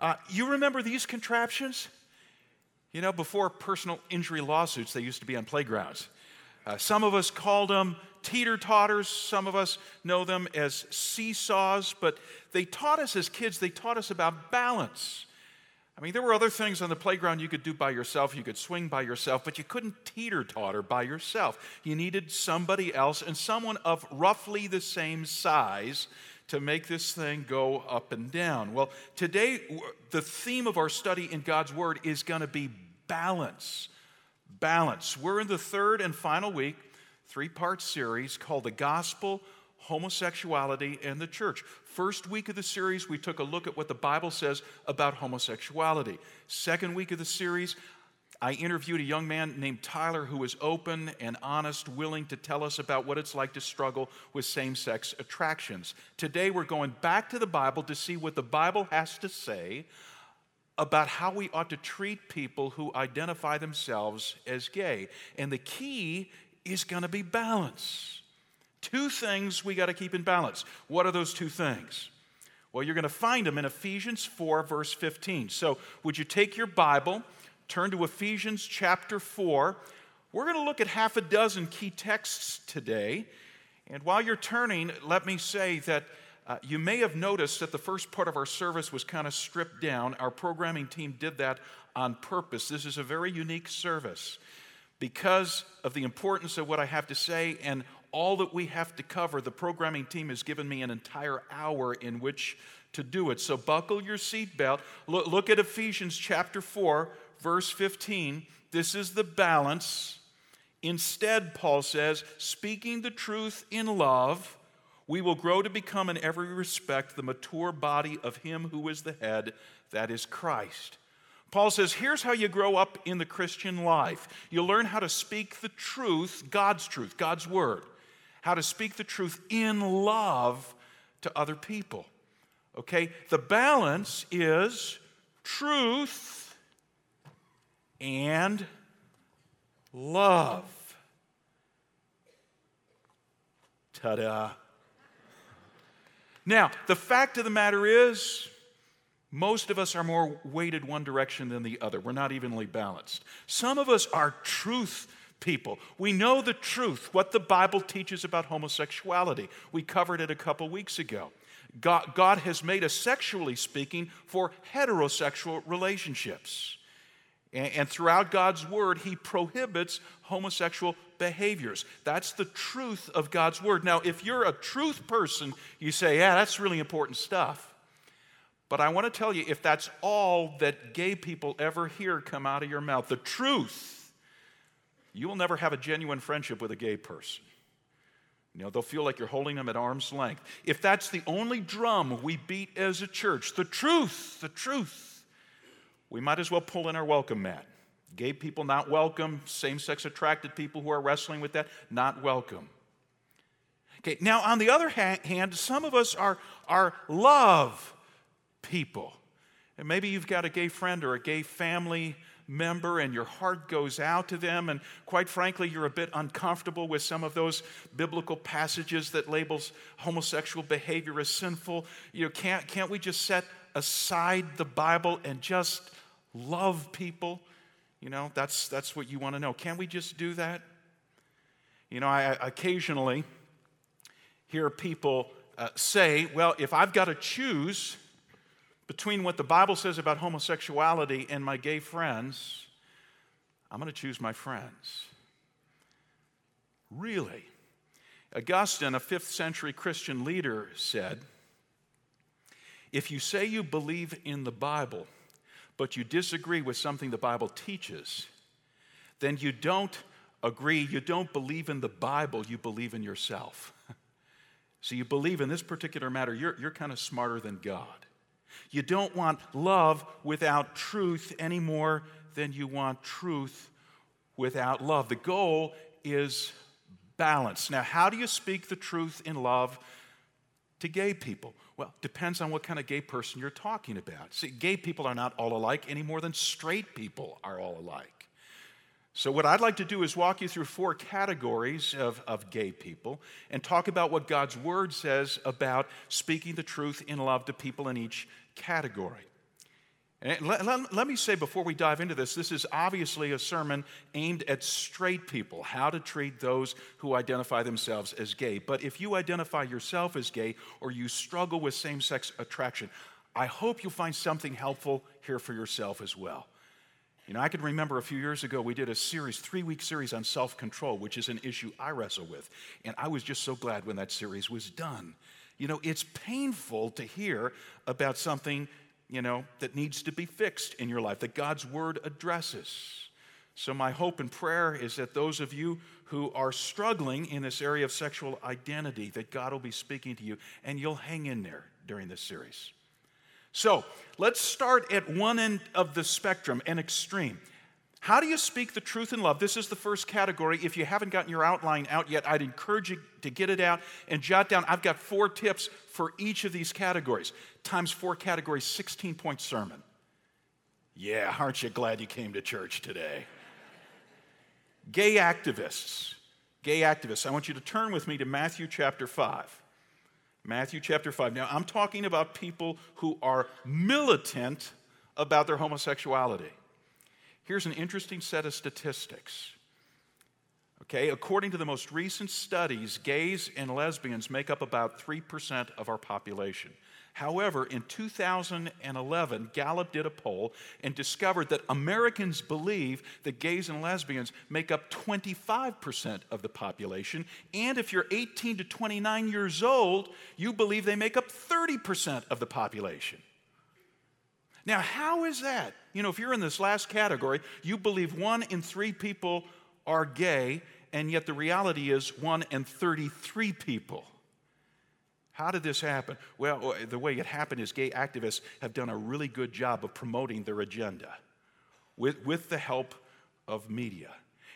Uh, you remember these contraptions? You know, before personal injury lawsuits, they used to be on playgrounds. Uh, some of us called them teeter totters, some of us know them as seesaws, but they taught us as kids, they taught us about balance. I mean, there were other things on the playground you could do by yourself. You could swing by yourself, but you couldn't teeter totter by yourself. You needed somebody else and someone of roughly the same size to make this thing go up and down. Well, today, the theme of our study in God's Word is going to be balance. Balance. We're in the third and final week, three part series called The Gospel, Homosexuality, and the Church. First week of the series, we took a look at what the Bible says about homosexuality. Second week of the series, I interviewed a young man named Tyler who was open and honest, willing to tell us about what it's like to struggle with same sex attractions. Today, we're going back to the Bible to see what the Bible has to say about how we ought to treat people who identify themselves as gay. And the key is going to be balance. Two things we got to keep in balance. What are those two things? Well, you're going to find them in Ephesians 4, verse 15. So, would you take your Bible? Turn to Ephesians chapter 4. We're going to look at half a dozen key texts today. And while you're turning, let me say that uh, you may have noticed that the first part of our service was kind of stripped down. Our programming team did that on purpose. This is a very unique service because of the importance of what I have to say and all that we have to cover. The programming team has given me an entire hour in which to do it. So buckle your seatbelt. Look, look at Ephesians chapter 4, verse 15, this is the balance. Instead, Paul says, speaking the truth in love, we will grow to become in every respect the mature body of Him who is the head, that is Christ. Paul says, here's how you grow up in the Christian life. You learn how to speak the truth, God's truth, God's word, how to speak the truth in love to other people. Okay? The balance is truth and love. Ta da. Now, the fact of the matter is, most of us are more weighted one direction than the other. We're not evenly balanced. Some of us are truth people. We know the truth, what the Bible teaches about homosexuality. We covered it a couple weeks ago. God, God has made us, sexually speaking, for heterosexual relationships. And throughout God's word, he prohibits homosexual behaviors. That's the truth of God's word. Now, if you're a truth person, you say, yeah, that's really important stuff. But I want to tell you if that's all that gay people ever hear come out of your mouth, the truth, you will never have a genuine friendship with a gay person. You know, they'll feel like you're holding them at arm's length. If that's the only drum we beat as a church, the truth, the truth, we might as well pull in our welcome mat. Gay people not welcome, same sex attracted people who are wrestling with that not welcome. Okay, now on the other hand, some of us are, are love people. And maybe you've got a gay friend or a gay family member and your heart goes out to them and quite frankly you're a bit uncomfortable with some of those biblical passages that labels homosexual behavior as sinful you know can't can't we just set aside the bible and just love people. You know, that's, that's what you want to know. Can we just do that? You know, I, occasionally hear people uh, say, well, if I've got to choose between what the Bible says about homosexuality and my gay friends, I'm going to choose my friends. Really? Augustine, a fifth century Christian leader, said, If you say you believe in the Bible, but you disagree with something the Bible teaches, then you don't agree, you don't believe in the Bible, you believe in yourself. so you believe in this particular matter, you're, you're kind of smarter than God. You don't want love without truth any more than you want truth without love. The goal is balance. Now, how do you speak the truth in love to gay people? Well, depends on what kind of gay person you're talking about. See, gay people are not all alike any more than straight people are all alike. So, what I'd like to do is walk you through four categories of, of gay people and talk about what God's Word says about speaking the truth in love to people in each category. Let, let, let, me say before we dive into this, this is obviously a sermon aimed at straight people, how to treat those who identify themselves as gay. But if you identify yourself as gay or you struggle with same sex attraction, I hope you'll find something helpful here for yourself as well. You know, I can remember a few years ago we did a series, three week series on self control, which is an issue I wrestle with. And I was just so glad when that series was done. You know, it's painful to hear about something you know, that needs to be fixed in your life, that God's word addresses. So, my hope and prayer is that those of you who are struggling in this area of sexual identity, that God will be speaking to you and you'll hang in there during this series. So, let's start at one end of the spectrum, an extreme. How do you speak the truth in love? This is the first category. If you haven't gotten your outline out yet, I'd encourage you to get it out and jot down. I've got four tips for each of these categories. Times four categories, 16 point sermon. Yeah, aren't you glad you came to church today? Gay activists. Gay activists. I want you to turn with me to Matthew chapter 5. Matthew chapter 5. Now, I'm talking about people who are militant about their homosexuality. Here's an interesting set of statistics. Okay, according to the most recent studies, gays and lesbians make up about 3% of our population. However, in 2011, Gallup did a poll and discovered that Americans believe that gays and lesbians make up 25% of the population. And if you're 18 to 29 years old, you believe they make up 30% of the population. Now, how is that? You know, if you're in this last category, you believe one in three people are gay, and yet the reality is one in 33 people. How did this happen? Well, the way it happened is gay activists have done a really good job of promoting their agenda with, with the help of media.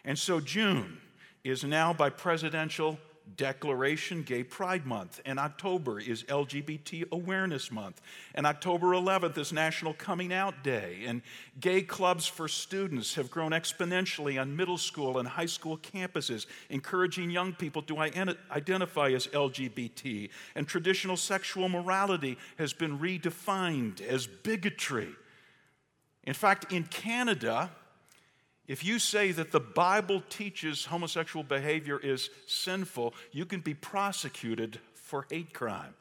And so June is now by presidential declaration Gay Pride Month, and October is LGBT Awareness Month, and October 11th is National Coming Out Day, and gay clubs for students have grown exponentially on middle school and high school campuses, encouraging young people to identify as LGBT, and traditional sexual morality has been redefined as bigotry. In fact, in Canada, if you say that the Bible teaches homosexual behavior is sinful, you can be prosecuted for hate crime.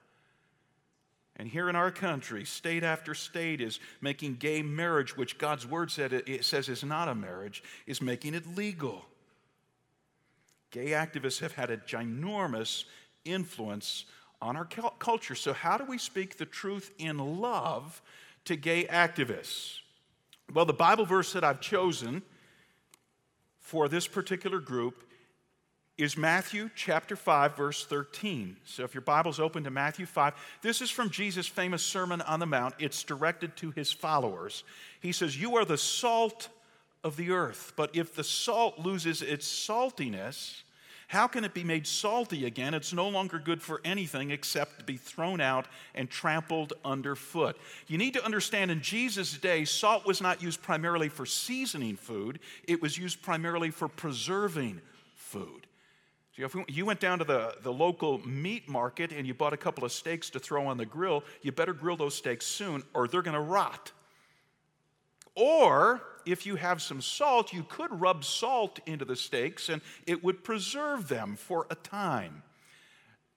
And here in our country, state after state is making gay marriage, which God's word said it says is not a marriage, is making it legal. Gay activists have had a ginormous influence on our culture. So, how do we speak the truth in love to gay activists? Well, the Bible verse that I've chosen for this particular group is Matthew chapter 5, verse 13. So if your Bible's open to Matthew 5, this is from Jesus' famous Sermon on the Mount. It's directed to his followers. He says, You are the salt of the earth, but if the salt loses its saltiness, how can it be made salty again? It's no longer good for anything except to be thrown out and trampled underfoot. You need to understand in Jesus' day, salt was not used primarily for seasoning food, it was used primarily for preserving food. So if you went down to the, the local meat market and you bought a couple of steaks to throw on the grill, you better grill those steaks soon or they're going to rot. Or if you have some salt, you could rub salt into the steaks and it would preserve them for a time.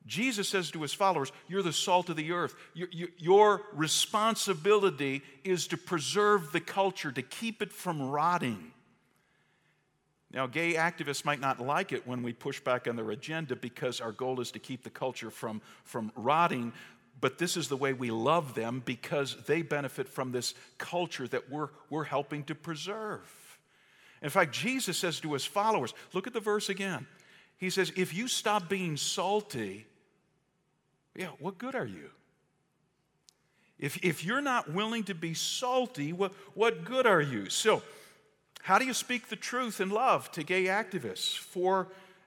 Jesus says to his followers, You're the salt of the earth. Your, your, your, responsibility is to preserve the culture, to keep it from rotting. Now, gay activists might not like it when we push back on their agenda because our goal is to keep the culture from, from rotting, but this is the way we love them because they benefit from this culture that we're, we're helping to preserve. In fact, Jesus says to his followers, look at the verse again. He says, If you stop being salty, yeah, what good are you? If, if you're not willing to be salty, what, what good are you? So, how do you speak the truth in love to gay activists? For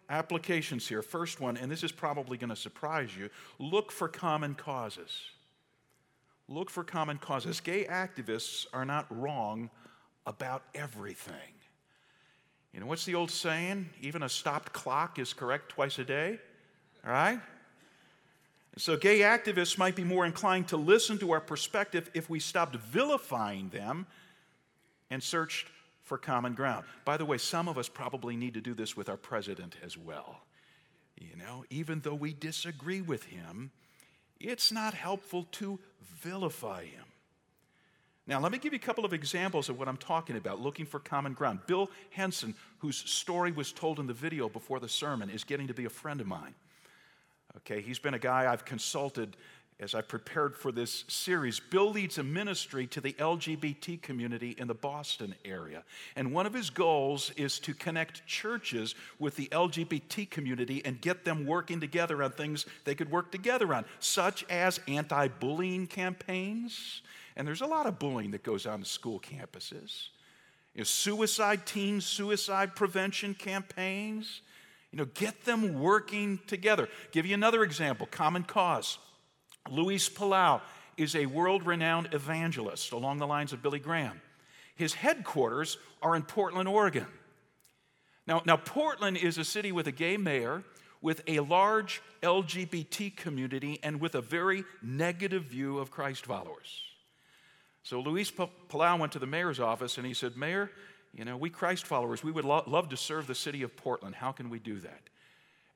applications here. First one, and this is probably going to surprise you look for common causes. Look for common causes. Gay activists are not wrong about everything. You know, what's the old saying? Even a stopped clock is correct twice a day, right? So, gay activists might be more inclined to listen to our perspective if we stopped vilifying them and searched for common ground. By the way, some of us probably need to do this with our president as well. You know, even though we disagree with him, it's not helpful to vilify him. Now, let me give you a couple of examples of what I'm talking about, looking for common ground. Bill Henson, whose story was told in the video before the sermon, is getting to be a friend of mine. Okay, he's been a guy I've consulted as I prepared for this series. Bill leads a ministry to the LGBT community in the Boston area. And one of his goals is to connect churches with the LGBT community and get them working together on things they could work together on, such as anti bullying campaigns. And there's a lot of bullying that goes on in school campuses. You know, suicide, teen suicide prevention campaigns. You know, get them working together. Give you another example Common Cause. Luis Palau is a world renowned evangelist along the lines of Billy Graham. His headquarters are in Portland, Oregon. Now, now, Portland is a city with a gay mayor, with a large LGBT community, and with a very negative view of Christ followers. So Luis Palau went to the mayor's office and he said, Mayor, you know, we Christ followers, we would lo- love to serve the city of Portland. How can we do that?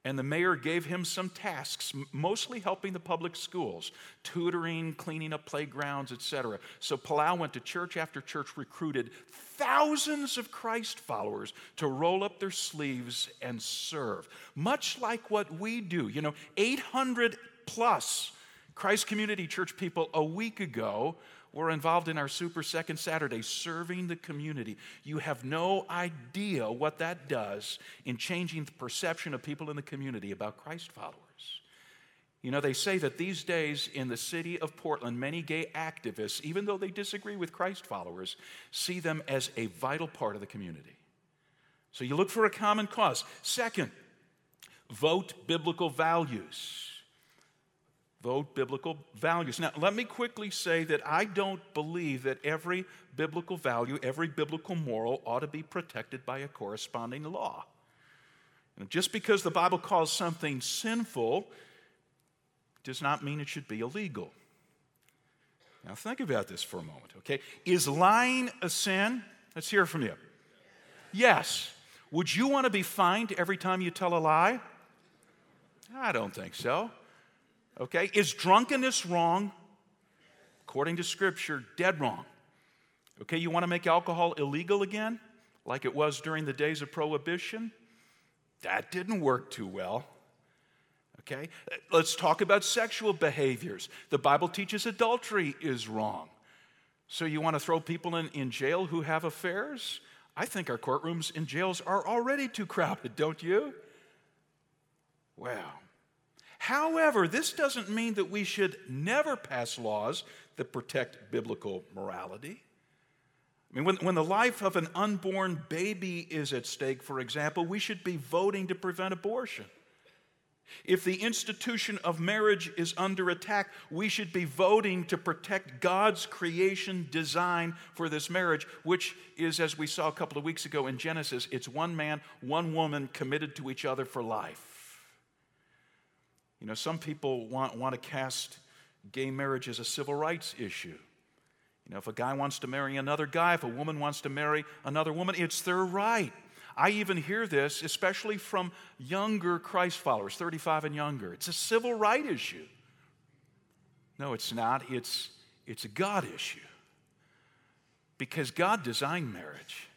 And the mayor gave him some tasks, mostly helping the public schools, tutoring, cleaning up playgrounds, etc. So Palau went to church after church, recruited thousands of Christ followers to roll up their sleeves and serve. Much like what we do. You know, 800 plus Christ Community Church people a week ago were involved in our Super Second Saturday, serving the community. You have no idea what that does in changing the perception of people in the community about Christ followers. You know, they say that these days in the city of Portland, many gay activists, even though they disagree with Christ followers, see them as a vital part of the community. So you look for a common cause. Second, vote biblical values vote biblical values. Now, let me quickly say that I don't believe that every biblical value, every biblical moral ought to be protected by a corresponding law. And just because the Bible calls something sinful does not mean it should be illegal. Now, think about this for a moment, okay? Is lying a sin? Let's hear from you. Yes. Would you want to be fined every time you tell a lie? I don't think so. Okay? Is drunkenness wrong? According to Scripture, dead wrong. Okay, you want to make alcohol illegal again, like it was during the days of Prohibition? That didn't work too well. Okay, let's talk about sexual behaviors. The Bible teaches adultery is wrong. So you want to throw people in, in jail who have affairs? I think our courtrooms and jails are already too crowded, don't you? Wow. However, this doesn't mean that we should never pass laws that protect biblical morality. I mean, when, when the life of an unborn baby is at stake, for example, we should be voting to prevent abortion. If the institution of marriage is under attack, we should be voting to protect God's creation design for this marriage, which is, as we saw a couple of weeks ago in Genesis, it's one man, one woman committed to each other for life. You know, some people want, want to cast gay marriage as a civil rights issue. You know, if a guy wants to marry another guy, if a woman wants to marry another woman, it's their right. I even hear this, especially from younger Christ followers, 35 and younger. It's a civil right issue. No, it's not. It's, it's a God issue. Because God designed marriage.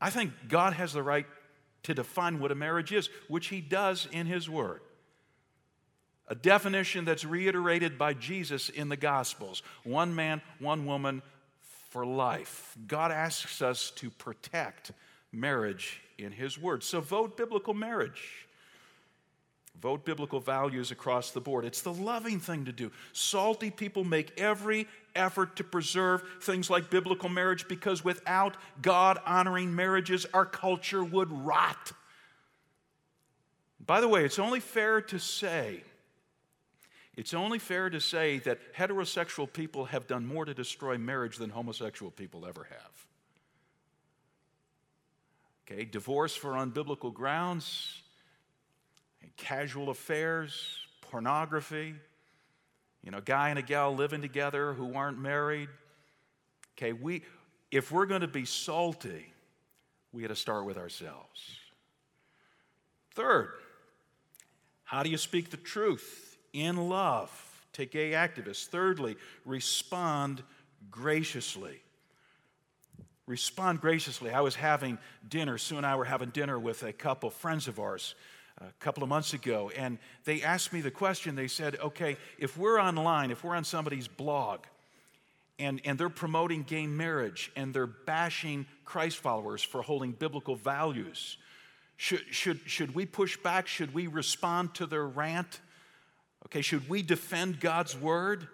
I think God has the right to define what a marriage is, which He does in His Word a definition that's reiterated by Jesus in the Gospels one man, one woman for life. God asks us to protect marriage in His Word. So vote biblical marriage. Vote biblical values across the board. It's the loving thing to do. Salty people make every effort to preserve things like biblical marriage because without God honoring marriages, our culture would rot. By the way, it's only fair to say it's only fair to say that heterosexual people have done more to destroy marriage than homosexual people ever have. Okay, divorce for unbiblical grounds, casual affairs, pornography, you know, guy and a gal living together who aren't married. Okay, we, if we're going to be salty, we got to start with ourselves. Third, how do you speak the truth in love to gay activists? Thirdly, respond graciously. Respond graciously. I was having dinner, Sue and I were having dinner with a couple friends of ours uh, a couple of months ago, and they asked me the question. They said, okay, if we're online, if we're on somebody's blog, and, and they're promoting gay marriage and they're bashing Christ followers for holding biblical values, should, should, should we push back? Should we respond to their rant? Okay, should we defend God's word?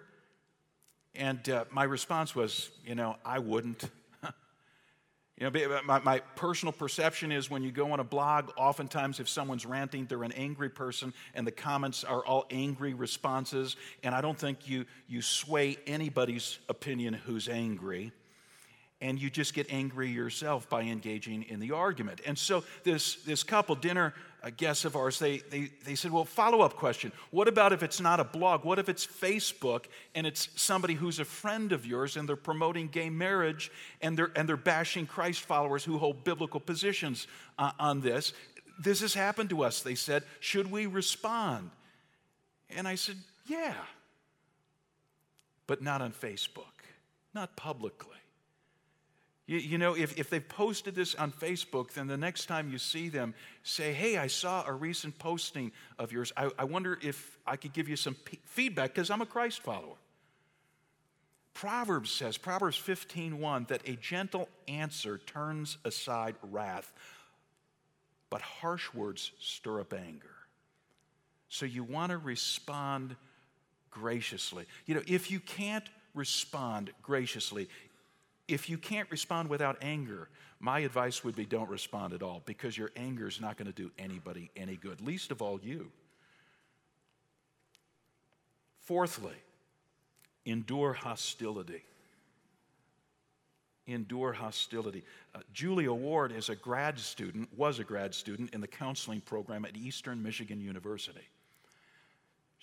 And uh, my response was, you know, I wouldn't. you know, my, my personal perception is when you go on a blog, oftentimes if someone's ranting, they're an angry person, and the comments are all angry responses. And I don't think you, you sway anybody's opinion who's angry and you just get angry yourself by engaging in the argument. And so this, this couple, dinner guests of ours, they, they, they said, well, follow up question. What about if it's not a blog? What if it's Facebook and it's somebody who's a friend of yours and they're promoting gay marriage and they're, and they're bashing Christ followers who hold biblical positions uh, on this? This has happened to us, they said. Should we respond? And I said, yeah, but not on Facebook, not publicly. You, you, know, if, if they've posted this on Facebook, then the next time you see them, say, Hey, I saw a recent posting of yours. I, I wonder if I could give you some p- feedback because I'm a Christ follower. Proverbs says, Proverbs 15:1, that a gentle answer turns aside wrath, but harsh words stir up anger. So you want to respond graciously. You know, if you can't respond graciously, if you can't respond without anger, my advice would be don't respond at all because your anger is not going to do anybody any good, least of all you. Fourthly, endure hostility. Endure hostility. Uh, Julea Ward is a grad student, was a grad student in the counseling program at Eastern Michigan University.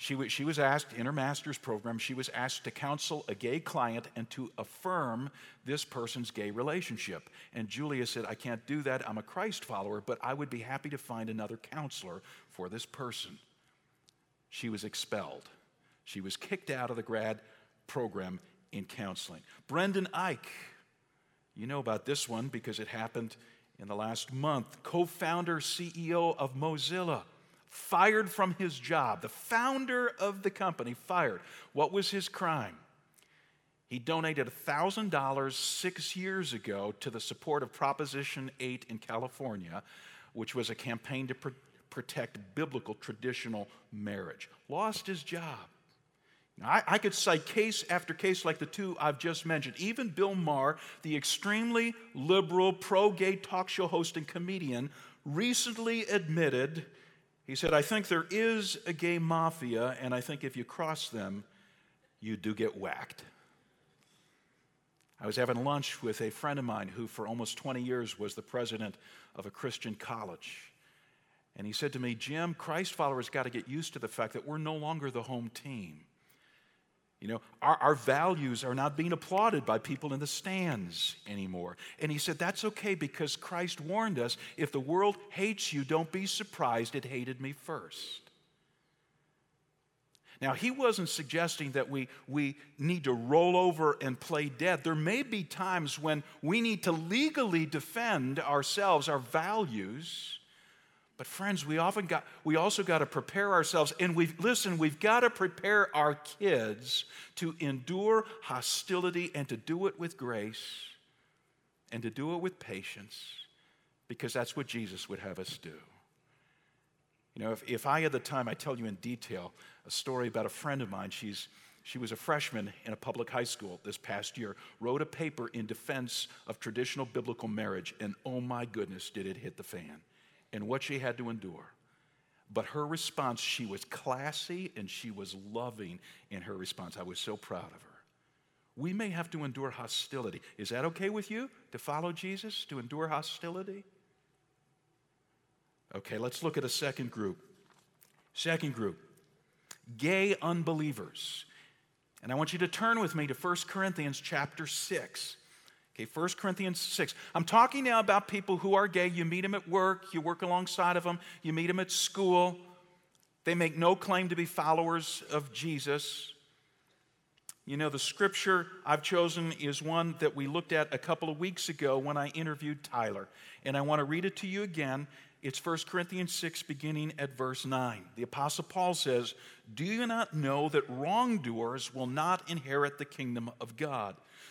She, w- she was asked in her master's program, she was asked to counsel a gay client and to affirm this person's gay relationship. And Julea said, I can't do that. I'm a Christ follower, but I would be happy to find another counselor for this person. She was expelled. She was kicked out of the grad program in counseling. Brendan Eich, you know about this one because it happened in the last month, co founder, CEO of Mozilla fired from his job. The founder of the company fired. What was his crime? He donated $1,000 six years ago to the support of Proposition 8 in California, which was a campaign to pr- protect biblical traditional marriage. Lost his job. I, I, could cite case after case like the two I've just mentioned. Even Bill Maher, the extremely liberal, pro gay talk show host and comedian, recently admitted he said, I think there is a gay mafia, and I think if you cross them, you do get whacked. I was having lunch with a friend of mine who, for almost 20 years, was the president of a Christian college. And he said to me, Jim, Christ followers got to get used to the fact that we're no longer the home team. You know, our, our values are not being applauded by people in the stands anymore. And he said, That's okay because Christ warned us if the world hates you, don't be surprised it hated me first. Now, he wasn't suggesting that we, we need to roll over and play dead. There may be times when we need to legally defend ourselves, our values, but friends, we often got we also got to prepare ourselves and we listen, we've got to prepare our kids to endure hostility and to do it with grace and to do it with patience because that's what Jesus would have us do. You know, if, if I had the time, I tell you in detail a story about a friend of mine. She's she was a freshman in a public high school this past year, wrote a paper in defense of traditional biblical marriage, and oh my goodness, did it hit the fan and what she had to endure. But her response, she was classy and she was loving in her response. I was so proud of her. We may have to endure hostility. Is that okay with you to follow Jesus, to endure hostility? Okay, let's look at a second group. Second group gay unbelievers. And I want you to turn with me to 1 Corinthians chapter 6. Okay, 1 Corinthians 6. I'm talking now about people who are gay. You meet them at work, you work alongside of them, you meet them at school. They make no claim to be followers of Jesus. You know, the scripture I've chosen is one that we looked at a couple of weeks ago when I interviewed Tyler. And I want to read it to you again. It's 1 Corinthians 6, beginning at verse 9. The Apostle Paul says, Do you not know that wrongdoers will not inherit the kingdom of God?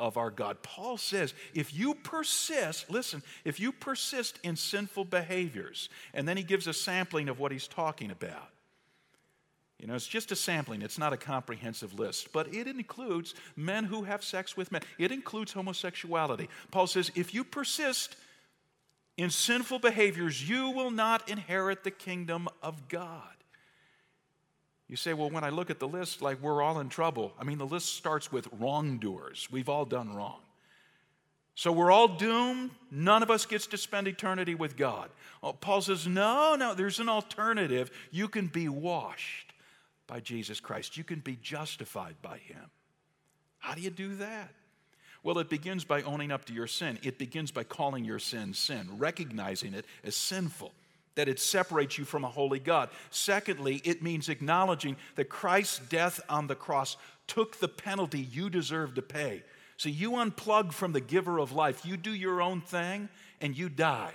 of our God. Paul says, if you persist, listen, if you persist in sinful behaviors, and then he gives a sampling of what he's talking about. You know, it's just a sampling, it's not a comprehensive list, but it includes men who have sex with men, it includes homosexuality. Paul says, if you persist in sinful behaviors, you will not inherit the kingdom of God. You say, well, when I look at the list, like we're all in trouble. I mean, the list starts with wrongdoers. We've all done wrong. So we're all doomed. None of us gets to spend eternity with God. Well, Paul says, no, no, there's an alternative. You can be washed by Jesus Christ, you can be justified by Him. How do you do that? Well, it begins by owning up to your sin. It begins by calling your sin sin, recognizing it as sinful that it separates you from a holy God. Secondly, it means acknowledging that Christ's death on the cross took the penalty you deserve to pay. So you unplug from the giver of life, you do your own thing, and you die.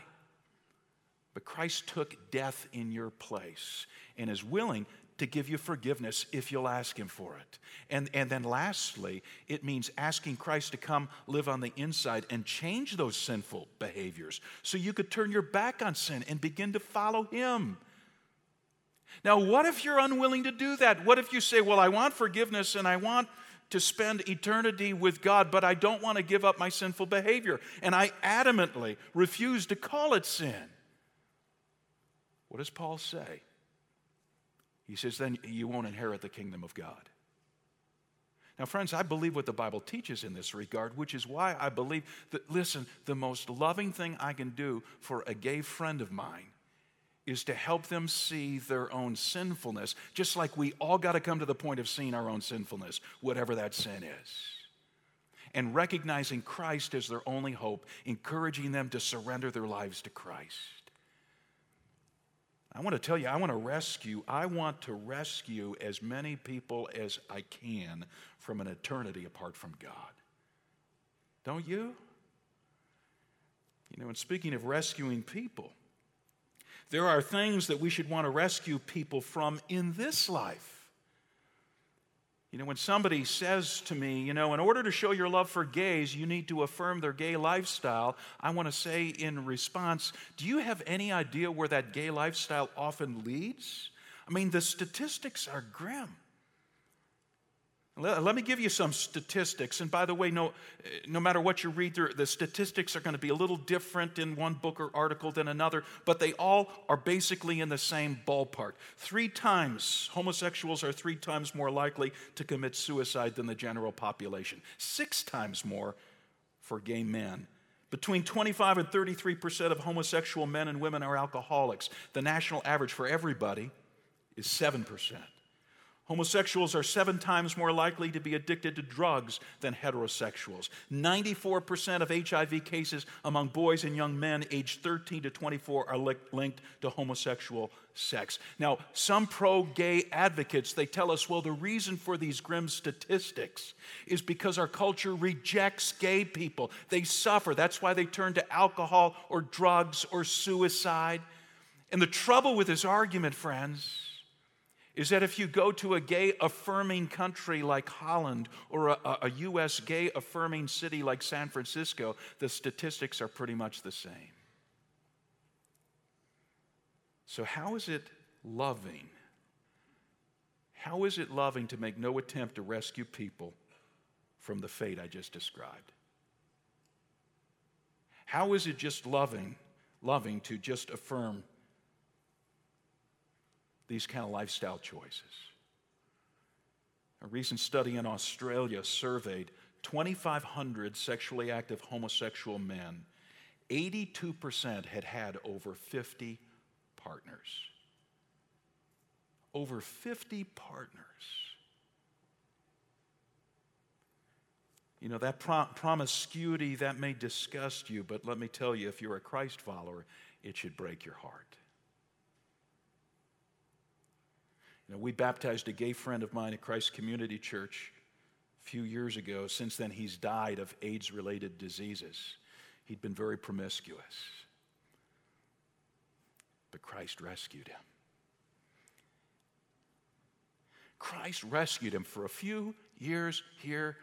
But Christ took death in your place and is willing to give you forgiveness if you'll ask Him for it. And, and then lastly, it means asking Christ to come live on the inside and change those sinful behaviors so you could turn your back on sin and begin to follow Him. Now, what if you're unwilling to do that? What if you say, Well, I want forgiveness and I want to spend eternity with God, but I don't want to give up my sinful behavior, and I adamantly refuse to call it sin? What does Paul say? He says, then you won't inherit the kingdom of God. Now, friends, I believe what the Bible teaches in this regard, which is why I believe that, listen, the most loving thing I can do for a gay friend of mine is to help them see their own sinfulness, just like we all got to come to the point of seeing our own sinfulness, whatever that sin is. And recognizing Christ as their only hope, encouraging them to surrender their lives to Christ. I want to tell you, I want to rescue, I want to rescue as many people as I can from an eternity apart from God. Don't you? You know, and speaking of rescuing people, there are things that we should want to rescue people from in this life. You know, when somebody says to me, you know, in order to show your love for gays, you need to affirm their gay lifestyle, I want to say in response, do you have any idea where that gay lifestyle often leads? I mean, the statistics are grim. Let me give you some statistics. And by the way, no, no matter what you read, the statistics are going to be a little different in one book or article than another, but they all are basically in the same ballpark. Three times, homosexuals are three times more likely to commit suicide than the general population, six times more for gay men. Between 25 and 33 percent of homosexual men and women are alcoholics. The national average for everybody is 7 percent. Homosexuals are seven times more likely to be addicted to drugs than heterosexuals. 94% of HIV cases among boys and young men aged 13 to 24 are li- linked to homosexual sex. Now, some pro-gay advocates, they tell us, well, the reason for these grim statistics is because our culture rejects gay people. They suffer. That's why they turn to alcohol or drugs or suicide. And the trouble with this argument, friends, is that if you go to a gay affirming country like Holland or a, a, U.S. gay affirming city like San Francisco, the statistics are pretty much the same. So, how is it loving? How is it loving to make no attempt to rescue people from the fate I just described? How is it just loving, loving to just affirm these kind of lifestyle choices? A recent study in Australia surveyed 2,500 sexually active homosexual men. 82% had had over 50 partners. Over 50 partners. You know, that promiscuity, that may disgust you, but let me tell you, if you're a Christ follower, it should break your heart. You know, we baptized a gay friend of mine at Christ Community Church a few years ago. Since then, he's died of AIDS related diseases. He'd been very promiscuous. But Christ rescued him. Christ rescued him for a few years here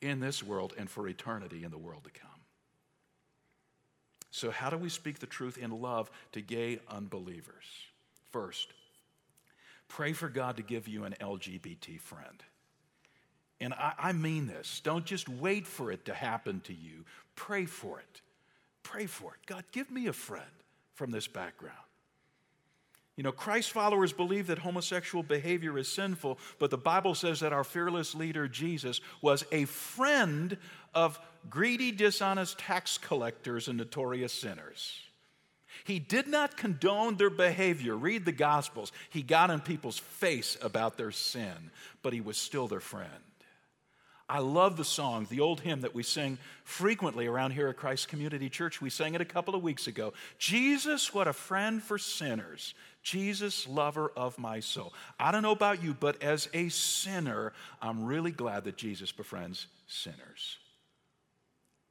in this world and for eternity in the world to come. So, how do we speak the truth in love to gay unbelievers? First, pray for God to give you an LGBT friend. And I, I, mean this. Don't just wait for it to happen to you. Pray for it. Pray for it. God, give me a friend from this background. You know, Christ followers believe that homosexual behavior is sinful, but the Bible says that our fearless leader, Jesus, was a friend of greedy, dishonest tax collectors and notorious sinners. He did not condone their behavior. Read the Gospels. He got in people's face about their sin, but he was still their friend. I love the song, the old hymn that we sing frequently around here at Christ Community Church. We sang it a couple of weeks ago. Jesus, what a friend for sinners. Jesus, lover of my soul. I don't know about you, but as a sinner, I'm really glad that Jesus befriends sinners.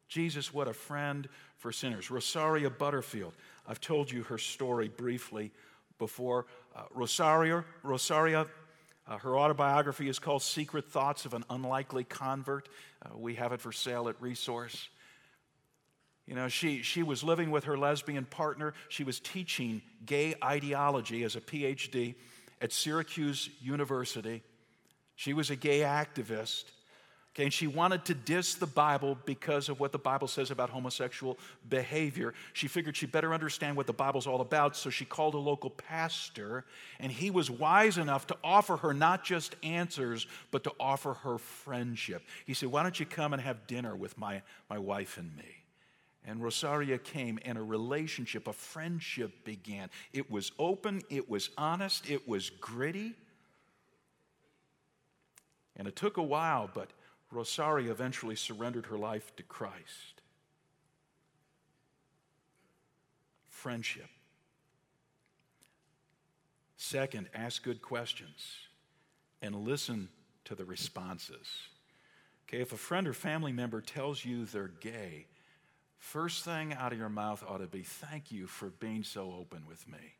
Jesus, what a friend for sinners. Rosaria Butterfield, I've told you her story briefly before. Uh, Rosaria, Rosaria uh, her autobiography is called Secret Thoughts of an Unlikely Convert. Uh, we have it for sale at Resource. You know, she, she was living with her lesbian partner. She was teaching gay ideology as a PhD at Syracuse University. She was a gay activist. Okay, and she wanted to diss the Bible because of what the Bible says about homosexual behavior. She figured she better understand what the Bible's all about, so she called a local pastor, and he was wise enough to offer her not just answers, but to offer her friendship. He said, Why don't you come and have dinner with my, my wife and me? And Rosaria came, and a relationship, a friendship began. It was open, it was honest, it was gritty. And it took a while, but Rosaria eventually surrendered her life to Christ. Friendship. Second, ask good questions and listen to the responses. Okay, if a friend or family member tells you they're gay, first thing out of your mouth ought to be thank you for being so open with me.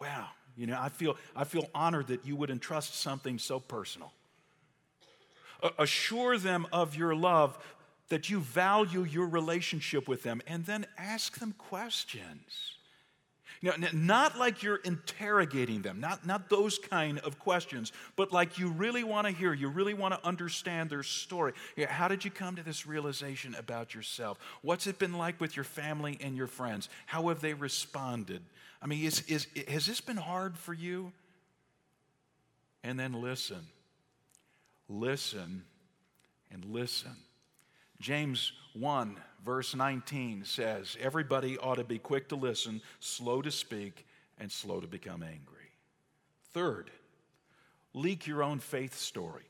Wow, you know, I feel I feel honored that you would entrust something so personal assure them of your love, that you value your relationship with them, and then ask them questions. Know, not like you're interrogating them, not, not those kind of questions, but like you really want to hear, you really want to understand their story. how did you come to this realization about yourself? What's it been like with your family and your friends? How have they responded? I mean, is, is, has this been hard for you? And then listen listen and listen. James 1, verse 19 says, Everybody ought to be quick to listen, slow to speak, and slow to become angry. Third, leak your own faith story.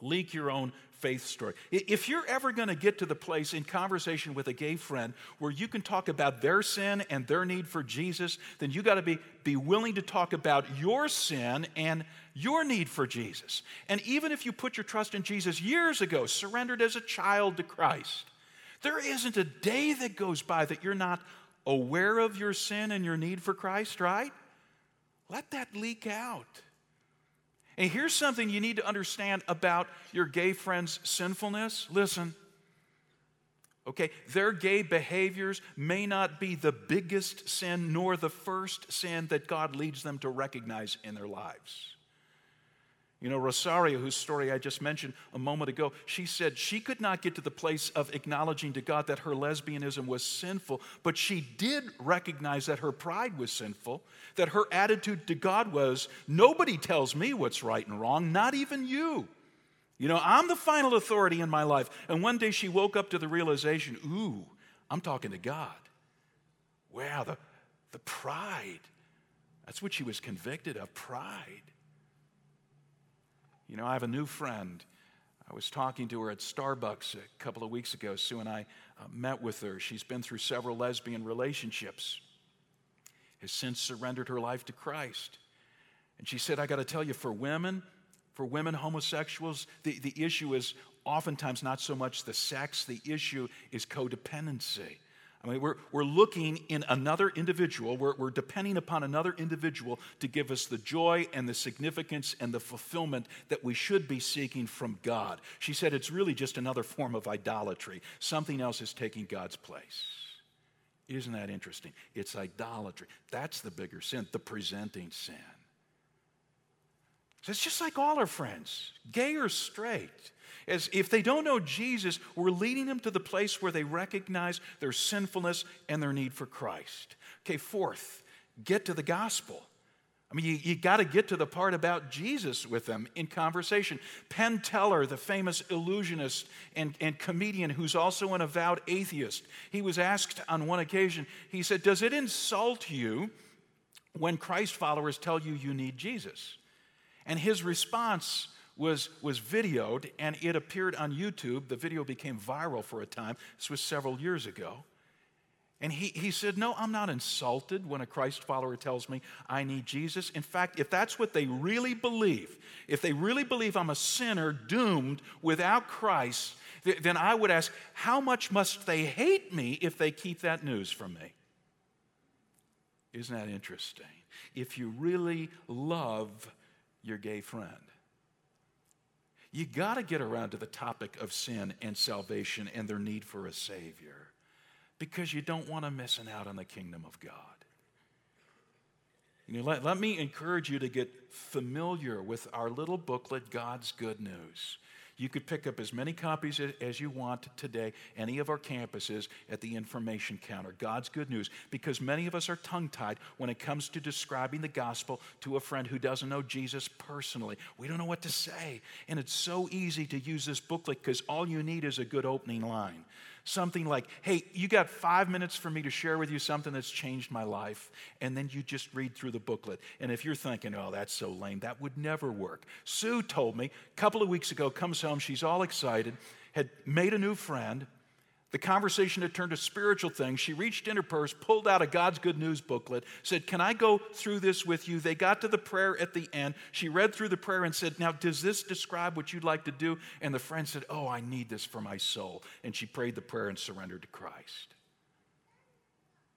Leak your own faith story. If you're ever going to get to the place in conversation with a gay friend where you can talk about their sin and their need for Jesus, then you got to be, be willing to talk about your sin and your need for Jesus. And even if you put your trust in Jesus years ago, surrendered as a child to Christ, there isn't a day that goes by that you're not aware of your sin and your need for Christ, right? Let that leak out. And here's something you need to understand about your gay friend's sinfulness. Listen. Okay, their gay behaviors may not be the biggest sin nor the first sin that God leads them to recognize in their lives. You know, Rosaria, whose story I just mentioned a moment ago, she said she could not get to the place of acknowledging to God that her lesbianism was sinful, but she did recognize that her pride was sinful, that her attitude to God was nobody tells me what's right and wrong, not even you. You know, I'm the final authority in my life. And one day she woke up to the realization ooh, I'm talking to God. Wow, the, the pride. That's what she was convicted of pride. You know, I have a new friend. I was talking to her at Starbucks a couple of weeks ago. Sue and I uh, met with her. She's been through several lesbian relationships, has since surrendered her life to Christ. And she said, I got to tell you, for women, for women homosexuals, the, the issue is oftentimes not so much the sex, the issue is codependency. I mean, we're, we're looking in another individual, we're, we're depending upon another individual to give us the joy and the significance and the fulfillment that we should be seeking from God. She said it's really just another form of idolatry. Something else is taking God's place. Isn't that interesting? It's idolatry. That's the bigger sin, the presenting sin. So it's just like all our friends, gay or straight. As if they don't know Jesus, we're leading them to the place where they recognize their sinfulness and their need for Christ. Okay, fourth, get to the gospel. I mean, you, you got to get to the part about Jesus with them in conversation. Penn Teller, the famous illusionist and, and comedian who's also an avowed atheist, he was asked on one occasion, he said, Does it insult you when Christ followers tell you you need Jesus? And his response was, was videoed and it appeared on YouTube. The video became viral for a time. This was several years ago. And he, he said, No, I'm not insulted when a Christ follower tells me I need Jesus. In fact, if that's what they really believe, if they really believe I'm a sinner doomed without Christ, th- then I would ask, How much must they hate me if they keep that news from me? Isn't that interesting? If you really love your gay friend, you got to get around to the topic of sin and salvation and their need for a Savior because you don't want to missing out on the kingdom of God. You know, let, let me encourage you to get familiar with our little booklet, God's Good News. You could pick up as many copies as you want today, any of our campuses at the information counter. God's good news, because many of us are tongue tied when it comes to describing the gospel to a friend who doesn't know Jesus personally. We don't know what to say. And it's so easy to use this booklet because all you need is a good opening line. Something like, hey, you got five minutes for me to share with you something that's changed my life. And then you just read through the booklet. And if you're thinking, oh, that's so lame, that would never work. Sue told me a couple of weeks ago, comes home, she's all excited, had made a new friend, the conversation had turned to spiritual things. She reached in her purse, pulled out a God's Good News booklet, said, Can I go through this with you? They got to the prayer at the end. She read through the prayer and said, Now, does this describe what you'd like to do? And the friend said, Oh, I need this for my soul. And she prayed the prayer and surrendered to Christ.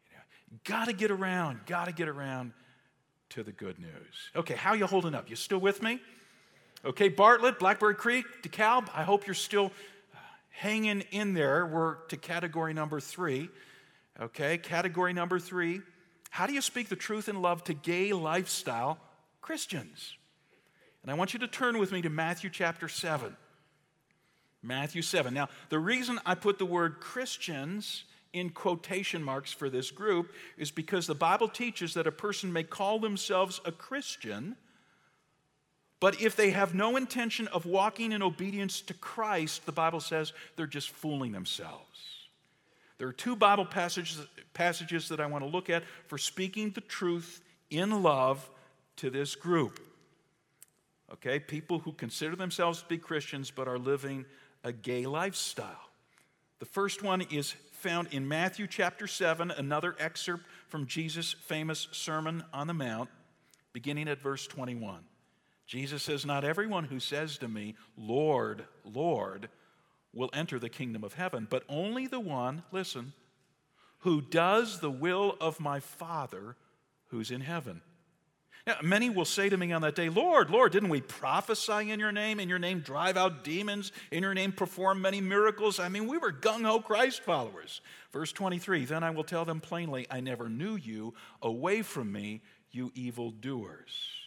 You know, got to get around, got to get around to the good news. Okay, how you holding up? You still with me? Okay, Bartlett, Blackberry Creek, DeKalb, I hope you're still hanging in there. We're to category number three. Okay, category number three. How do you speak the truth in love to gay lifestyle Christians? And I want you to turn with me to Matthew chapter 7. Matthew 7. Now, the reason I put the word Christians in quotation marks for this group is because the Bible teaches that a person may call themselves a Christian but if they have no intention of walking in obedience to Christ, the Bible says they're just fooling themselves. There are two Bible passages, passages that I want to look at for speaking the truth in love to this group. Okay, people who consider themselves to be Christians but are living a gay lifestyle. The first one is found in Matthew chapter 7, another excerpt from Jesus' famous Sermon on the Mount, beginning at verse 21. Jesus says, Not everyone who says to me, Lord, Lord, will enter the kingdom of heaven, but only the one, listen, who does the will of my Father who's in heaven. Now, many will say to me on that day, Lord, Lord, didn't we prophesy in your name? In your name, drive out demons? In your name, perform many miracles? I mean, we were gung ho Christ followers. Verse 23 Then I will tell them plainly, I never knew you. Away from me, you evil doers.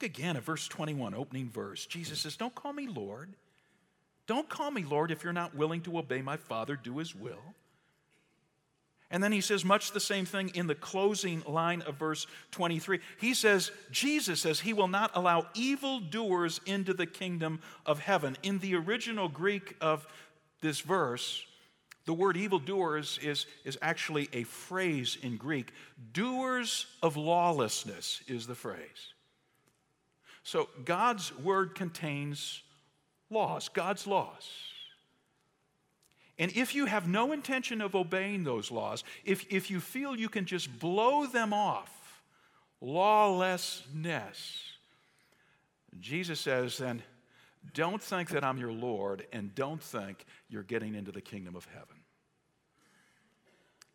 Look again at verse 21, opening verse. Jesus says, Don't call me Lord. Don't call me Lord if you're not willing to obey my Father, do his will. And then he says much the same thing in the closing line of verse 23. He says, Jesus says, he will not allow evildoers into the kingdom of heaven. In the original Greek of this verse, the word evildoers is, is actually a phrase in Greek. Doers of lawlessness is the phrase. So God's word contains laws, God's laws. And if you have no intention of obeying those laws, if, if you feel you can just blow them off, lawlessness, Jesus says, then don't think that I'm your Lord and don't think you're getting into the kingdom of heaven.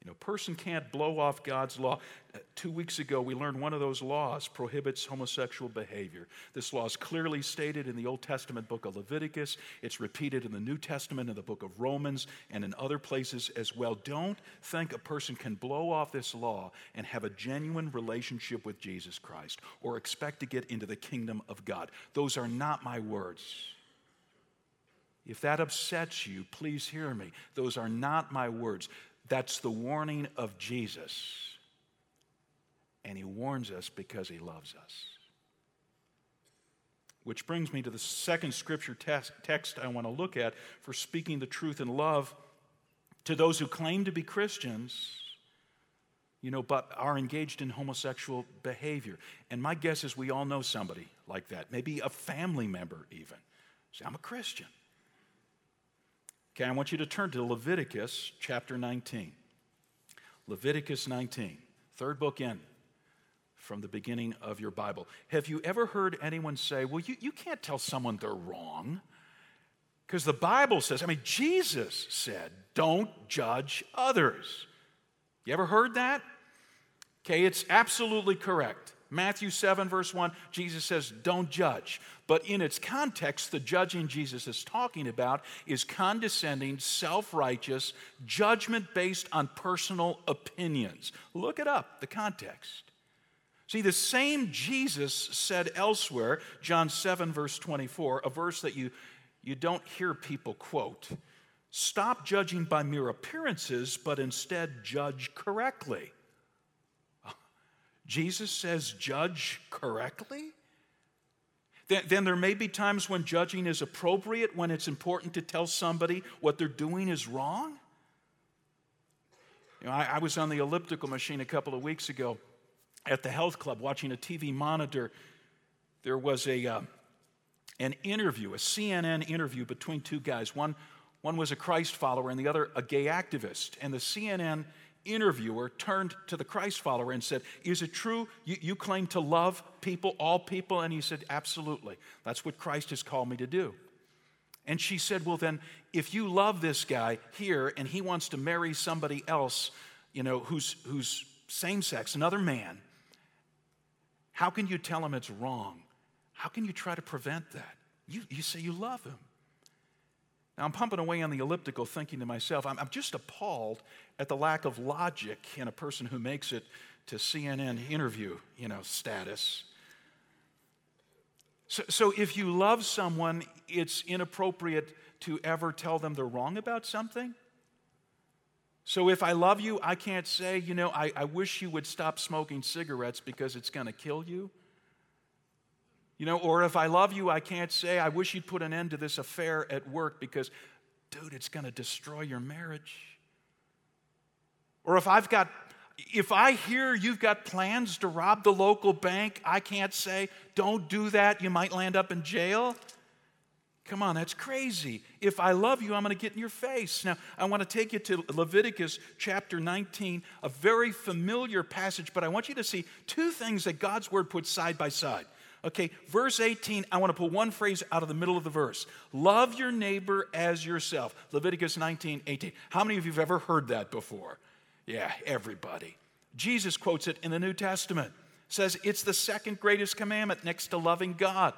You know, person can't blow off God's law. Uh, two weeks ago, we learned one of those laws prohibits homosexual behavior. This law is clearly stated in the Old Testament book of Leviticus. It's repeated in the New Testament in the book of Romans and in other places as well. Don't think a person can blow off this law and have a genuine relationship with Jesus Christ or expect to get into the kingdom of God. Those are not my words. If that upsets you, please hear me. Those are not my words. That's the warning of Jesus. And he warns us because he loves us. Which brings me to the second scripture text I want to look at for speaking the truth in love to those who claim to be Christians, you know, but are engaged in homosexual behavior. And my guess is we all know somebody like that, maybe a family member even. Say, I'm a Christian. Okay, I want you to turn to Leviticus chapter 19. Leviticus 19, third book in from the beginning of your Bible. Have you ever heard anyone say, well, you, you can't tell someone they're wrong? Because the Bible says, I mean, Jesus said, don't judge others. You ever heard that? Okay, it's absolutely correct. Matthew 7, verse 1, Jesus says, Don't judge. But in its context, the judging Jesus is talking about is condescending, self righteous, judgment based on personal opinions. Look it up, the context. See, the same Jesus said elsewhere, John 7, verse 24, a verse that you, you don't hear people quote Stop judging by mere appearances, but instead judge correctly. Jesus says, judge correctly? Then, there may be times when judging is appropriate, when it's important to tell somebody what they're doing is wrong. You know, I, I was on the elliptical machine a couple of weeks ago at the health club watching a TV monitor. There was a, uh, an interview, a CNN interview between two guys. One, one was a Christ follower and the other a gay activist. And the CNN interviewer turned to the Christ follower and said, Is it true you, you, claim to love people, all people? And he said, Absolutely. That's what Christ has called me to do. And she said, Well, then, if you love this guy here and he wants to marry somebody else, you know, who's, who's same sex, another man, how can you tell him it's wrong? How can you try to prevent that? You, you say you love him. Now, I'm pumping away on the elliptical thinking to myself, I'm, I'm just appalled at the lack of logic in a person who makes it to CNN interview, you know, status. So, so if you love someone, it's inappropriate to ever tell them they're wrong about something. So if I love you, I can't say, you know, I, I wish you would stop smoking cigarettes because it's going to kill you. You know, or if I love you, I can't say, I wish you'd put an end to this affair at work because, dude, it's going to destroy your marriage. Or if I've got, if I hear you've got plans to rob the local bank, I can't say, don't do that, you might land up in jail. Come on, that's crazy. If I love you, I'm going to get in your face. Now, I want to take you to Leviticus chapter 19, a very familiar passage, but I want you to see two things that God's word puts side by side. Okay, verse 18, I want to pull one phrase out of the middle of the verse. Love your neighbor as yourself. Leviticus 19, 18. How many of you have ever heard that before? Yeah, everybody. Jesus quotes it in the New Testament. Says it's the second greatest commandment next to loving God.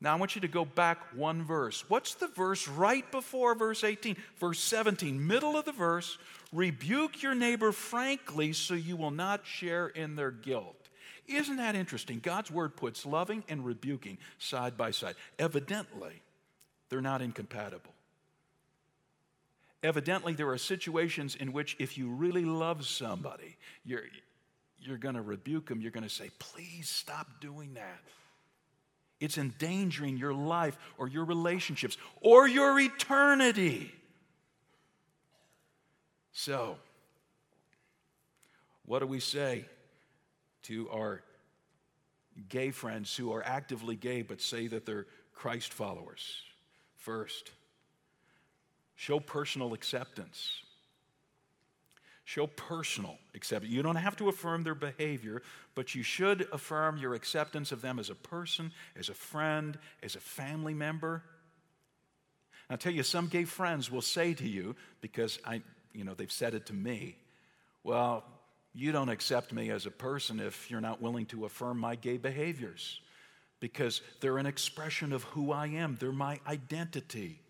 Now I want you to go back one verse. What's the verse right before verse 18? Verse 17, middle of the verse, rebuke your neighbor frankly so you will not share in their guilt. Isn't that interesting? God's word puts loving and rebuking side by side. Evidently, they're not incompatible. Evidently, there are situations in which if you really love somebody, you're, you're going to rebuke them. You're going to say, please stop doing that. It's endangering your life or your relationships or your eternity. So, what do we say to our gay friends who are actively gay but say that they're Christ followers? First, show personal acceptance. Show personal acceptance. You don't have to affirm their behavior, but you should affirm your acceptance of them as a person, as a friend, as a family member. I'll tell you, some gay friends will say to you, because I, you know, they've said it to me, well, you don't accept me as a person if you're not willing to affirm my gay behaviors, because they're an expression of who I am, they're my identity.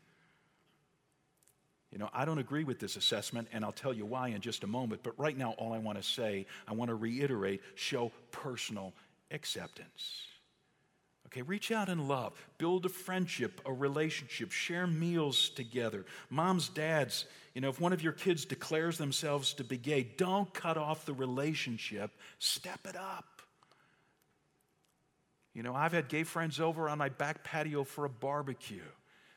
You know, I don't agree with this assessment, and I'll tell you why in just a moment. But right now, all I want to say, I want to reiterate show personal acceptance. Okay, reach out in love, build a friendship, a relationship, share meals together. Moms, dads, you know, if one of your kids declares themselves to be gay, don't cut off the relationship, step it up. You know, I've had gay friends over on my back patio for a barbecue.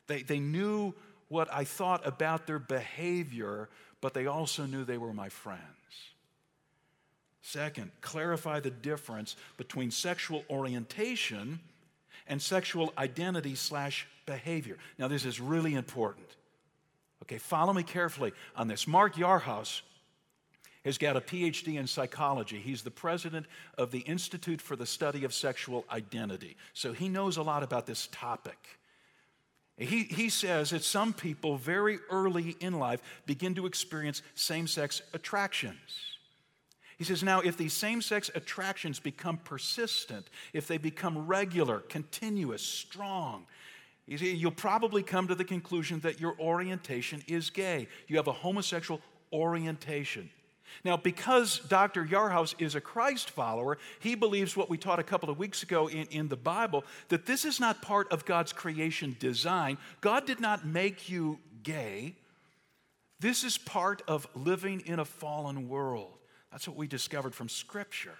They, they knew what I thought about their behavior, but they also knew they were my friends. Second, clarify the difference between sexual orientation and sexual identity slash behavior. Now, this is really important. Okay, follow me carefully on this. Mark Yarhouse has got a PhD in psychology. He's the president of the Institute for the Study of Sexual Identity. So he knows a lot about this topic. He, he says that some people very early in life begin to experience same sex attractions. He says, now, if these same sex attractions become persistent, if they become regular, continuous, strong, you'll probably come to the conclusion that your orientation is gay. You have a homosexual orientation. Now, because Dr. Yarhouse is a Christ follower, he believes what we taught a couple of weeks ago in, in the Bible that this is not part of God's creation design. God did not make you gay. This is part of living in a fallen world. That's what we discovered from Scripture.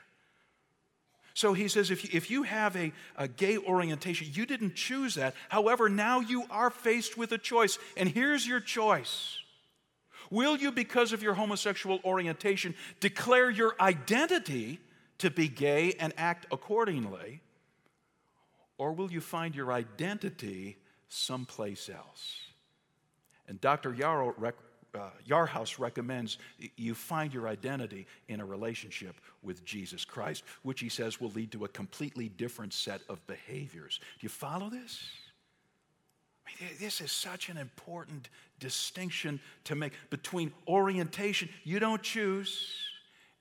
So he says if you, if you have a, a gay orientation, you didn't choose that. However, now you are faced with a choice. And here's your choice Will you, because of your homosexual orientation, declare your identity to be gay and act accordingly? Or will you find your identity someplace else? And Dr. Yarrow rec- uh, Yarhouse recommends you find your identity in a relationship with Jesus Christ, which he says will lead to a completely different set of behaviors. Do you follow this? I mean, this is such an important distinction to make between orientation you don't choose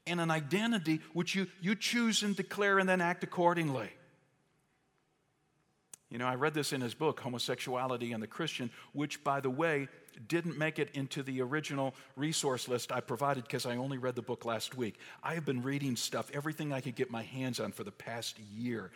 and an identity which you, you choose and declare and then act accordingly. You know, I read this in his book, Homosexuality and the Christian, which, by the way, didn't make it into the original resource list I provided because I only read the book last week. I have been reading stuff, everything I could get my hands on for the past year.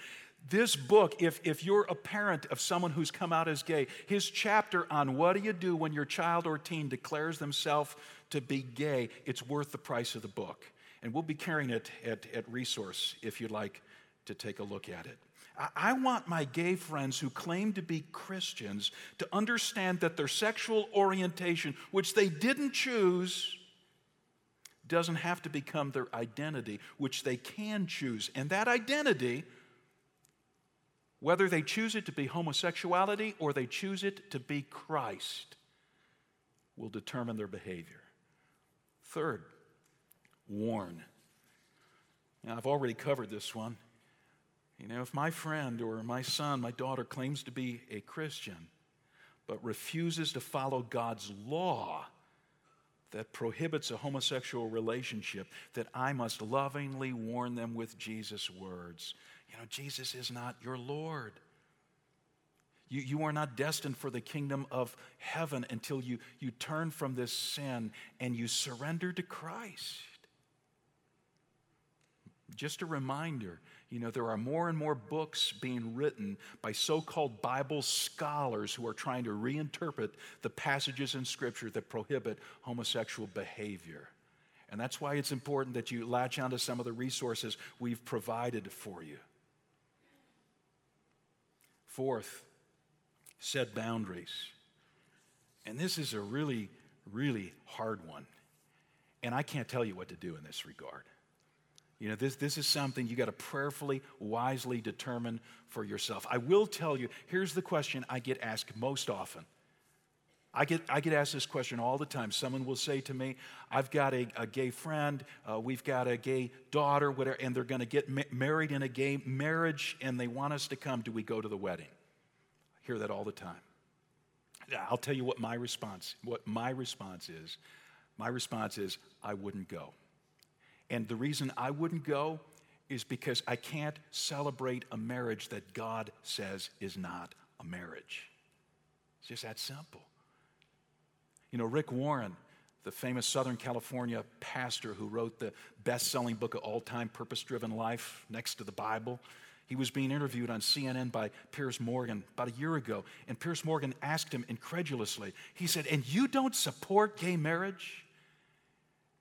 This book, if, if you're a parent of someone who's come out as gay, his chapter on what do you do when your child or teen declares themselves to be gay, it's worth the price of the book. And we'll be carrying it at, at Resource if you'd like to take a look at it. I, want my gay friends who claim to be Christians to understand that their sexual orientation, which they didn't choose, doesn't have to become their identity, which they can choose. And that identity whether they choose it to be homosexuality or they choose it to be Christ, will determine their behavior. Third, warn. Now, I've already covered this one. You know, if my friend or my son, my daughter claims to be a Christian, but refuses to follow God's law that prohibits a homosexual relationship, that I must lovingly warn them with Jesus' words you know, Jesus is not your Lord. You, you are not destined for the kingdom of heaven until you, you turn from this sin and you surrender to Christ. just a reminder you know, there are more and more books being written by so called Bible scholars who are trying to reinterpret the passages in Scripture that prohibit homosexual behavior. And that's why it's important that you latch onto some of the resources we've provided for you. Fourth, set boundaries. And this is a really, really hard one. And I can't tell you what to do in this regard. You know, this, this is something you got to prayerfully, wisely determine for yourself. I will tell you here's the question I get asked most often. I get, I get asked this question all the time. Someone will say to me, I've got a, a gay friend, uh, we've got a gay daughter, whatever, and they're going to get ma- married in a gay marriage, and they want us to come. Do we go to the wedding? I hear that all the time. I'll tell you what my response, what my response is. My response is, I wouldn't go. And the reason I wouldn't go is because I can't celebrate a marriage that God says is not a marriage. It's just that simple. You know, Rick Warren, the famous Southern California pastor who wrote the best selling book of all time, Purpose Driven Life, next to the Bible, he was being interviewed on CNN by Piers Morgan about a year ago. And Piers Morgan asked him incredulously, he said, And you don't support gay marriage?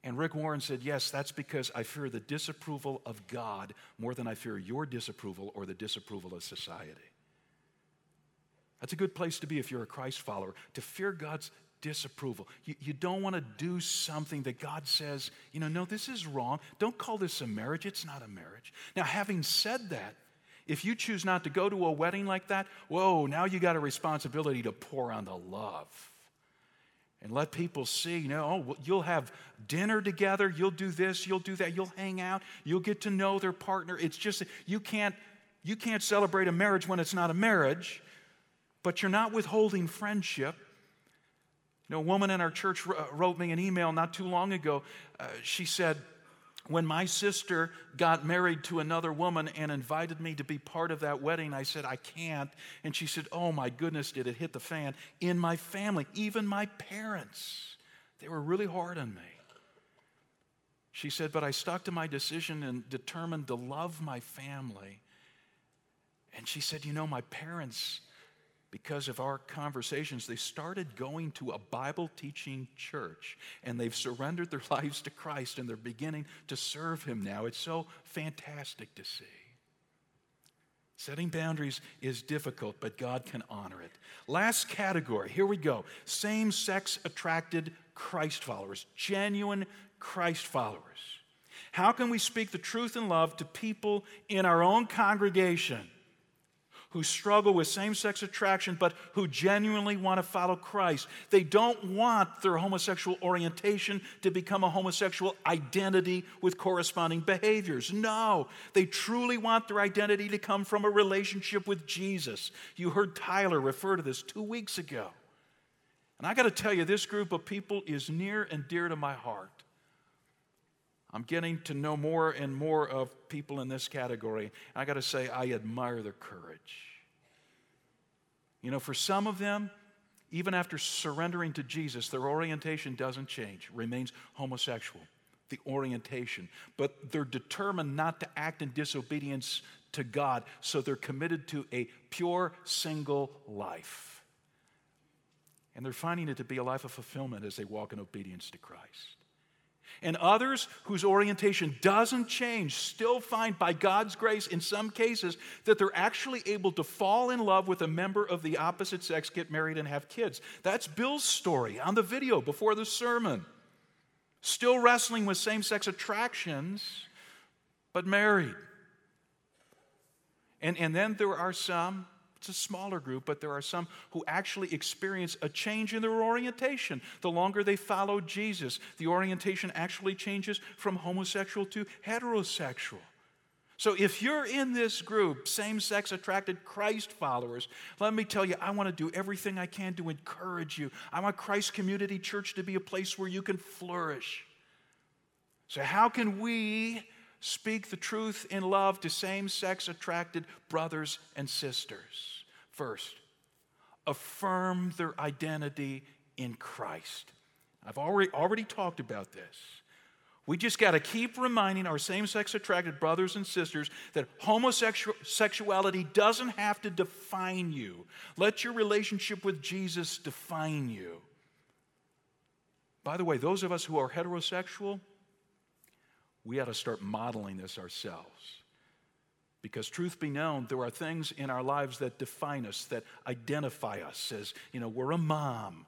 And Rick Warren said, Yes, that's because I fear the disapproval of God more than I fear your disapproval or the disapproval of society. That's a good place to be if you're a Christ follower, to fear God's disapproval. You, you don't want to do something that God says, you know, no, this is wrong. Don't call this a marriage. It's not a marriage. Now, having said that, if you choose not to go to a wedding like that, whoa, now you got a responsibility to pour on the love and let people see, you know, oh, you'll have dinner together, you'll do this, you'll do that, you'll hang out, you'll get to know their partner. It's just you can't you can't celebrate a marriage when it's not a marriage, but you're not withholding friendship. You know, a woman in our church wrote me an email not too long ago. Uh, she said, when my sister got married to another woman and invited me to be part of that wedding, I said, I can't. And she said, Oh my goodness, did it hit the fan? In my family, even my parents, they were really hard on me. She said, But I stuck to my decision and determined to love my family. And she said, You know, my parents because of our conversations, they started going to a Bible teaching church and they've surrendered their lives to Christ and they're beginning to serve Him now. It's so fantastic to see. Setting boundaries is difficult, but God can honor it. Last category, here we go same sex attracted Christ followers, genuine Christ followers. How can we speak the truth in love to people in our own congregation? Who struggle with same sex attraction, but who genuinely want to follow Christ. They don't want their homosexual orientation to become a homosexual identity with corresponding behaviors. No, they truly want their identity to come from a relationship with Jesus. You heard Tyler refer to this two weeks ago. And I got to tell you, this group of people is near and dear to my heart. I'm getting to know more and more of people in this category. I got to say, I admire their courage. You know, for some of them, even after surrendering to Jesus, their orientation doesn't change, remains homosexual, the orientation. But they're determined not to act in disobedience to God, so they're committed to a pure single life. And they're finding it to be a life of fulfillment as they walk in obedience to Christ and others whose orientation doesn't change still find by God's grace in some cases that they're actually able to fall in love with a member of the opposite sex, get married, and have kids. That's Bill's story on the video before the sermon. Still wrestling with same sex attractions, but married. And, and then there are some it's a smaller group, but there are some who actually experience a change in their orientation. The longer they follow Jesus, the orientation actually changes from homosexual to heterosexual. So if you're in this group, same sex attracted Christ followers, let me tell you, I want to do everything I can to encourage you. I want Christ Community Church to be a place where you can flourish. So, how can we speak the truth in love to same sex attracted brothers and sisters? First, affirm their identity in Christ. I've already, already talked about this. We just got to keep reminding our same sex attracted brothers and sisters that homosexuality doesn't have to define you. Let your relationship with Jesus define you. By the way, those of us who are heterosexual, we ought to start modeling this ourselves. Because, truth be known, there are things in our lives that define us, that identify us as, you know, we're a mom,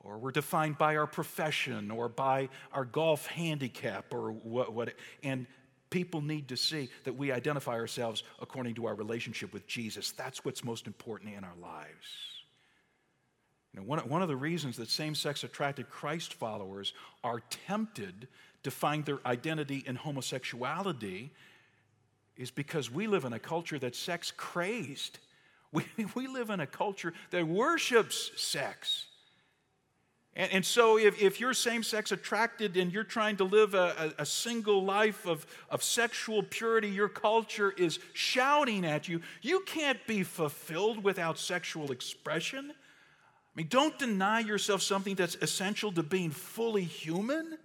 or we're defined by our profession, or by our golf handicap, or what, what and people need to see that we identify ourselves according to our relationship with Jesus. That's what's most important in our lives. You know, one, one of the reasons that same sex attracted Christ followers are tempted to find their identity in homosexuality is because we live in a culture that's sex crazed. We, we live in a culture that worships sex. And, and so, if, if you're same sex attracted and you're trying to live a, a, a single life of, of sexual purity, your culture is shouting at you, you can't be fulfilled without sexual expression. I mean, don't deny yourself something that's essential to being fully human.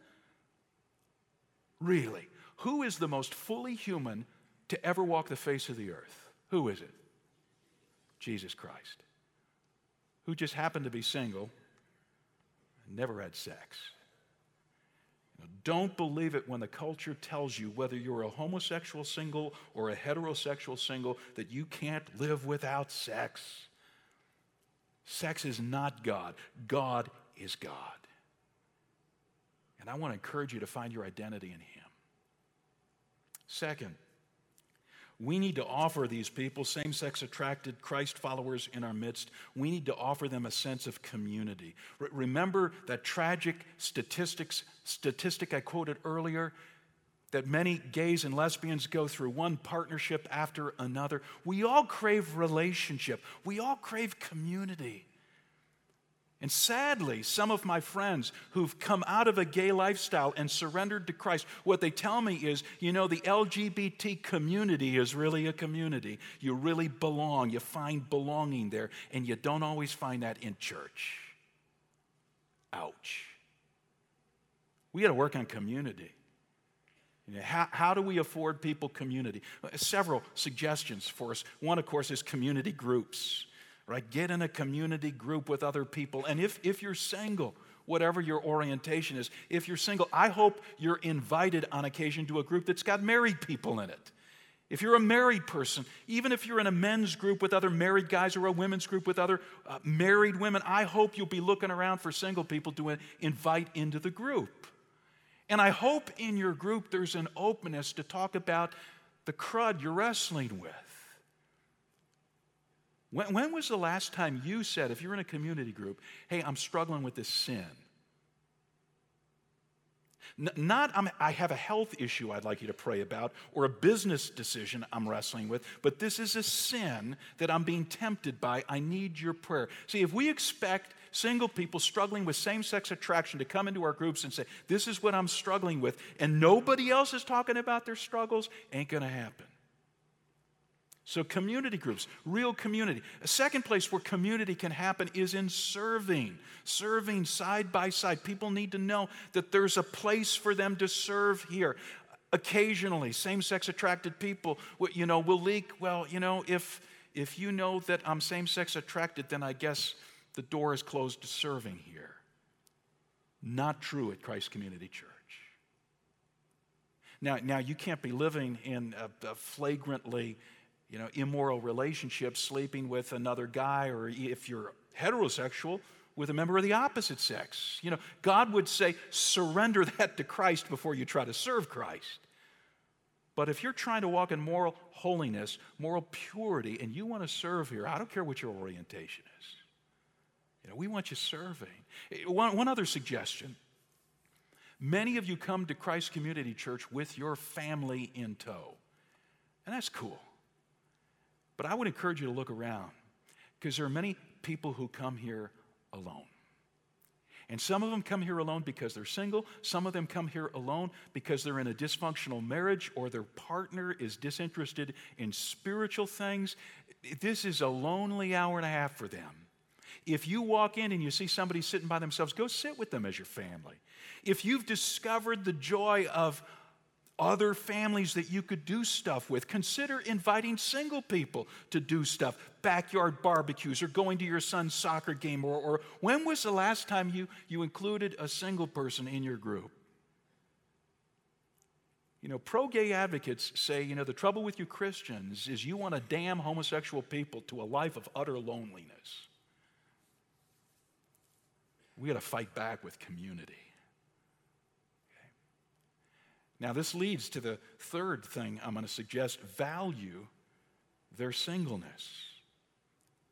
Really, who is the most fully human to ever walk the face of the earth? Who is it? Jesus Christ, who just happened to be single and never had sex. don't believe it when the culture tells you, whether you're a homosexual single or a heterosexual single, that you can't live without sex. Sex is not God, God is God. And I want to encourage you to find your identity in Him. Second, we need to offer these people, same sex attracted Christ followers in our midst, we need to offer them a sense of community. Remember that tragic statistics, statistic I quoted earlier? That many gays and lesbians go through one partnership after another. We all crave relationship. We all crave community. And sadly, some of my friends who've come out of a gay lifestyle and surrendered to Christ, what they tell me is, you know, the LGBT community is really a community. You really belong. You find belonging there, and you don't always find that in church. Ouch. We got to work on community. How, how do we afford people community? Several suggestions for us. One, of course, is community groups right? Get in a community group with other people. And if, if you're single, whatever your orientation is, if you're single, I hope you're invited on occasion to a group that's got married people in it. If you're a married person, even if you're in a men's group with other married guys or a women's group with other uh, married women, I hope you'll be looking around for single people to invite into the group. And I hope in your group there's an openness to talk about the crud you're wrestling with. When, when was the last time you said, if you're in a community group, hey, I'm struggling with this sin? N- not, I'm, i have a health issue I'd like you to pray about or a business decision I'm wrestling with, but this is a sin that I'm being tempted by. I need your prayer. See, if we expect single people struggling with same sex attraction to come into our groups and say, This is what I'm struggling with, and nobody else is talking about their struggles, ain't gonna happen. So, community groups, real community. A second place where community can happen is in serving, serving side by side. People need to know that there's a place for them to serve here. Occasionally, same sex attracted people, you know, will leak, well, you know, if, if you know that I'm same sex attracted, then I guess the door is closed to serving here. Not true at Christ Community Church. Now, now you can't be living in a, a flagrantly you know, immoral relationships, sleeping with another guy, or if you're heterosexual, with a member of the opposite sex. You know, God would say, surrender that to Christ before you try to serve Christ. But if you're trying to walk in moral holiness, moral purity, and you want to serve here, I don't care what your orientation is. You know, we want you serving. Eh, one, one other suggestion. Many of you come to Christ Community Church with your family in tow. And that's cool. But I would encourage you to look around because there are many people who come here alone. And some of them come here alone because they're single. Some of them come here alone because they're in a dysfunctional marriage or their partner is disinterested in spiritual things. This is a lonely hour and a half for them. If you walk in and you see somebody sitting by themselves, go sit with them as your family. If you've discovered the joy of other families that you could do stuff with, consider inviting single people to do stuff, backyard barbecues, or going to your son's soccer game. Or, or when was the last time you, you included a single person in your group? You know, pro gay advocates say, you know, the trouble with you Christians is you want to damn homosexual people to a life of utter loneliness. We got to fight back with community. Now, this leads to the third thing I'm going to suggest value their singleness.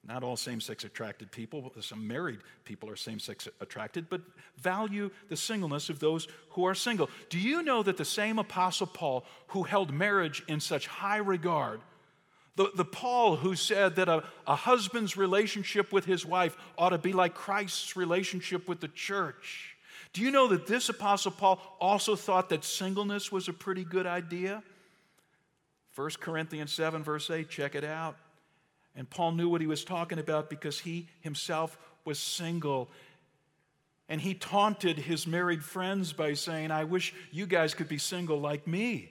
Not all same sex attracted people, some married people are same sex attracted, but value the singleness of those who are single. Do you know that the same Apostle Paul, who held marriage in such high regard, the, the Paul who said that a, a husband's relationship with his wife ought to be like Christ's relationship with the church. Do you know that this Apostle Paul also thought that singleness was a pretty good idea? 1 Corinthians 7, verse 8, check it out. And Paul knew what he was talking about because he himself was single. And he taunted his married friends by saying, I wish you guys could be single like me.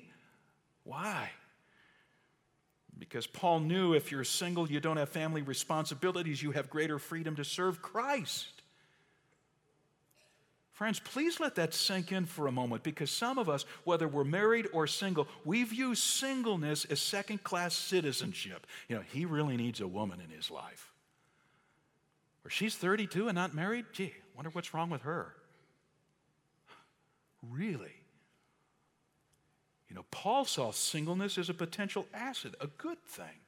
Why? Because Paul knew if you're single, you don't have family responsibilities, you have greater freedom to serve Christ. Friends, please let that sink in for a moment because some of us, whether we're married or single, we view singleness as second class citizenship. You know, he really needs a woman in his life. Or she's 32 and not married? Gee, wonder what's wrong with her. Really? You know, Paul saw singleness as a potential asset, a good thing.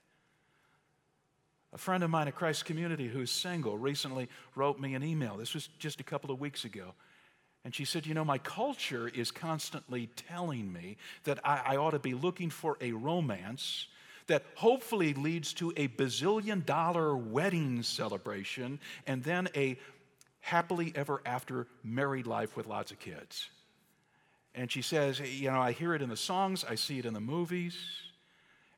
A friend of mine at Christ Community who's single recently wrote me an email. This was just a couple of weeks ago. And she said, You know, my culture is constantly telling me that I, I, ought to be looking for a romance that hopefully leads to a bazillion dollar wedding celebration and then a happily ever after married life with lots of kids. And she says, You know, I hear it in the songs, I see it in the movies.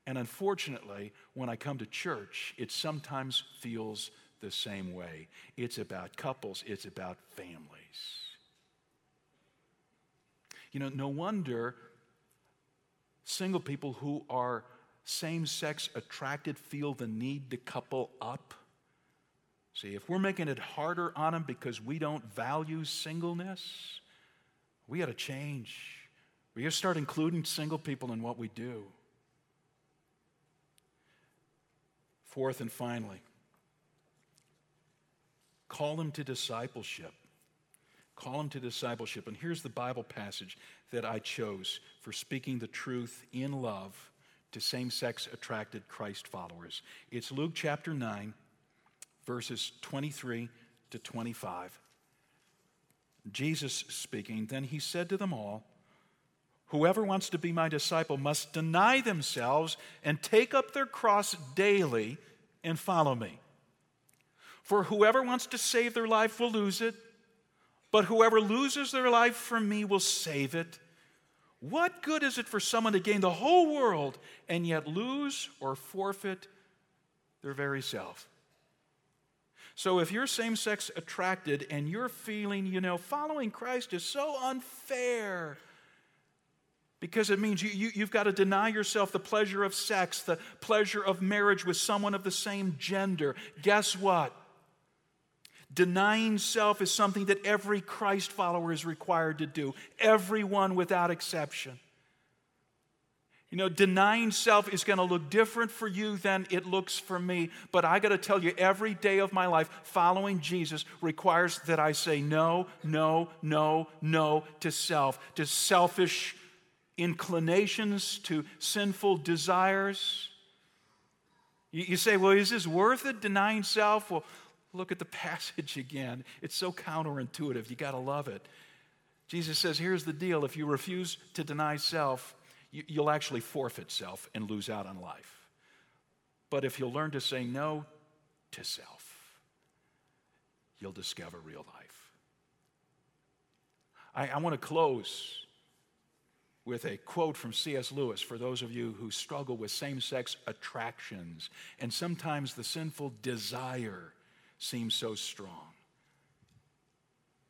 And unfortunately, when I come to church, it sometimes feels the same way. It's about couples, it's about families. You know, no wonder single people who are same sex attracted feel the need to couple up. See, if we're making it harder on them because we don't value singleness, we got to change. We got to start including single people in what we do. Fourth and finally, call them to discipleship. Call them to discipleship. And here's the Bible passage that I chose for speaking the truth in love to same sex attracted Christ followers. It's Luke chapter 9, verses 23 to 25. Jesus speaking, then he said to them all, Whoever wants to be my disciple must deny themselves and take up their cross daily and follow me. For whoever wants to save their life will lose it but whoever loses their life for me will save it. What good is it for someone to gain the whole world and yet lose or forfeit their very self? So if you're same sex attracted and you're feeling, you know, following Christ is so unfair because it means you, you, you've got to deny yourself the pleasure of sex, the pleasure of marriage with someone of the same gender. Guess what? Denying self is something that every Christ follower is required to do, everyone without exception. You know, denying self is going to look different for you than it looks for me. But I got to tell you, every day of my life, following Jesus requires that I say no, no, no, no to self, to selfish inclinations, to sinful desires. You, say, well, is this worth it, denying self? Well, Look at the passage again. It's so counterintuitive. You got to love it. Jesus says, Here's the deal if you refuse to deny self, you, will actually forfeit self and lose out on life. But if you'll learn to say no to self, you'll discover real life. I, I want to close with a quote from C.S. Lewis for those of you who struggle with same sex attractions and sometimes the sinful desire seems so strong.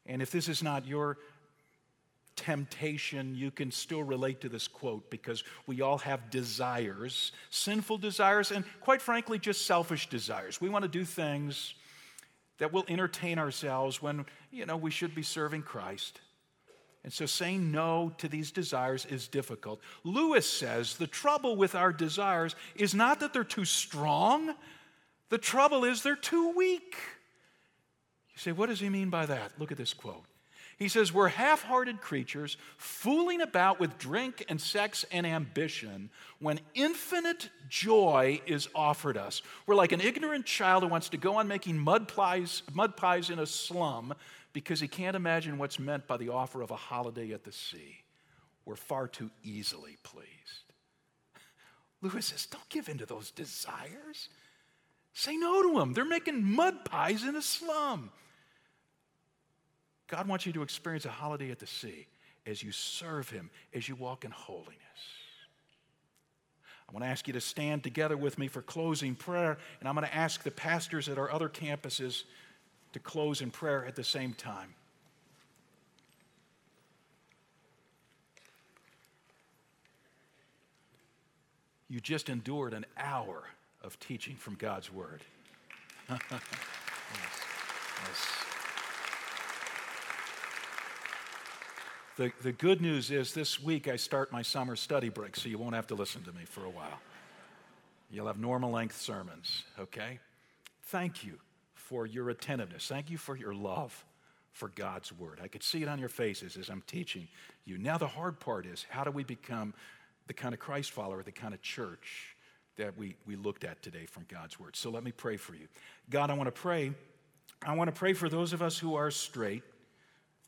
And if this is not your temptation, you can still relate to this quote because we all have desires, sinful desires, and quite frankly, just selfish desires. We want to do things that will entertain ourselves when, you know, we should be serving Christ. And so saying no to these desires is difficult. Lewis says the trouble with our desires is not that they're too strong, the trouble is they're too weak. You say, what does he mean by that? Look at this quote. He says, We're half hearted creatures fooling about with drink and sex and ambition when infinite joy is offered us. We're like an ignorant child who wants to go on making mud pies, mud pies in a slum because he can't imagine what's meant by the offer of a holiday at the sea. We're far too easily pleased. Lewis says, Don't give in to those desires. Say no to them. They're making mud pies in a slum. God wants you to experience a holiday at the sea as you serve Him, as you walk in holiness. I want to ask you to stand together with me for closing prayer, and I'm going to ask the pastors at our other campuses to close in prayer at the same time. You just endured an hour of teaching from God's Word. yes. Yes. The, the good news is this week I start my summer study break, so you won't have to listen to me for a while. You'll have normal length sermons, okay? Thank you for your attentiveness. Thank you for your love for God's word. I could see it on your faces as I'm teaching you. Now, the hard part is how do we become the kind of Christ follower, the kind of church that we, we looked at today from God's word? So let me pray for you. God, I want to pray. I want to pray for those of us who are straight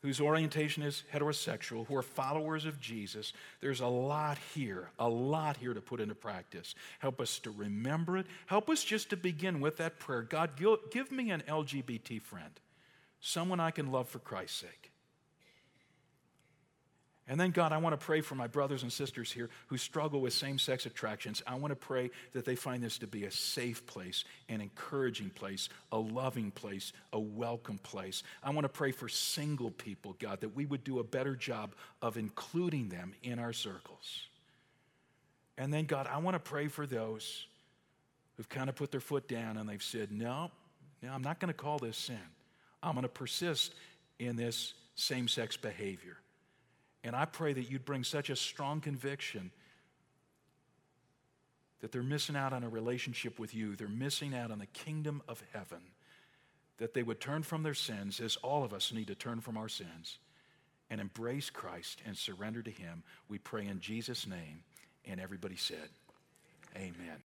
whose orientation is heterosexual, who are followers of Jesus, there's a lot here, a lot here to put into practice. Help us to remember it. Help us just to begin with that prayer God, give me an LGBT friend, someone I can love for Christ's sake. And then, God, I want to pray for my brothers and sisters here who struggle with same sex attractions. I want to pray that they find this to be a safe place, an encouraging place, a loving place, a welcome place. I want to pray for single people, God, that we would do a better job of including them in our circles. And then, God, I want to pray for those who've kind of put their foot down and they've said, No, no, I'm not going to call this sin. I'm going to persist in this same sex behavior. And I pray that you'd bring such a strong conviction that they're missing out on a relationship with you, they're missing out on the kingdom of heaven, that they would turn from their sins, as all of us need to turn from our sins, and embrace Christ and surrender to Him. We pray in Jesus' name. And everybody said, Amen.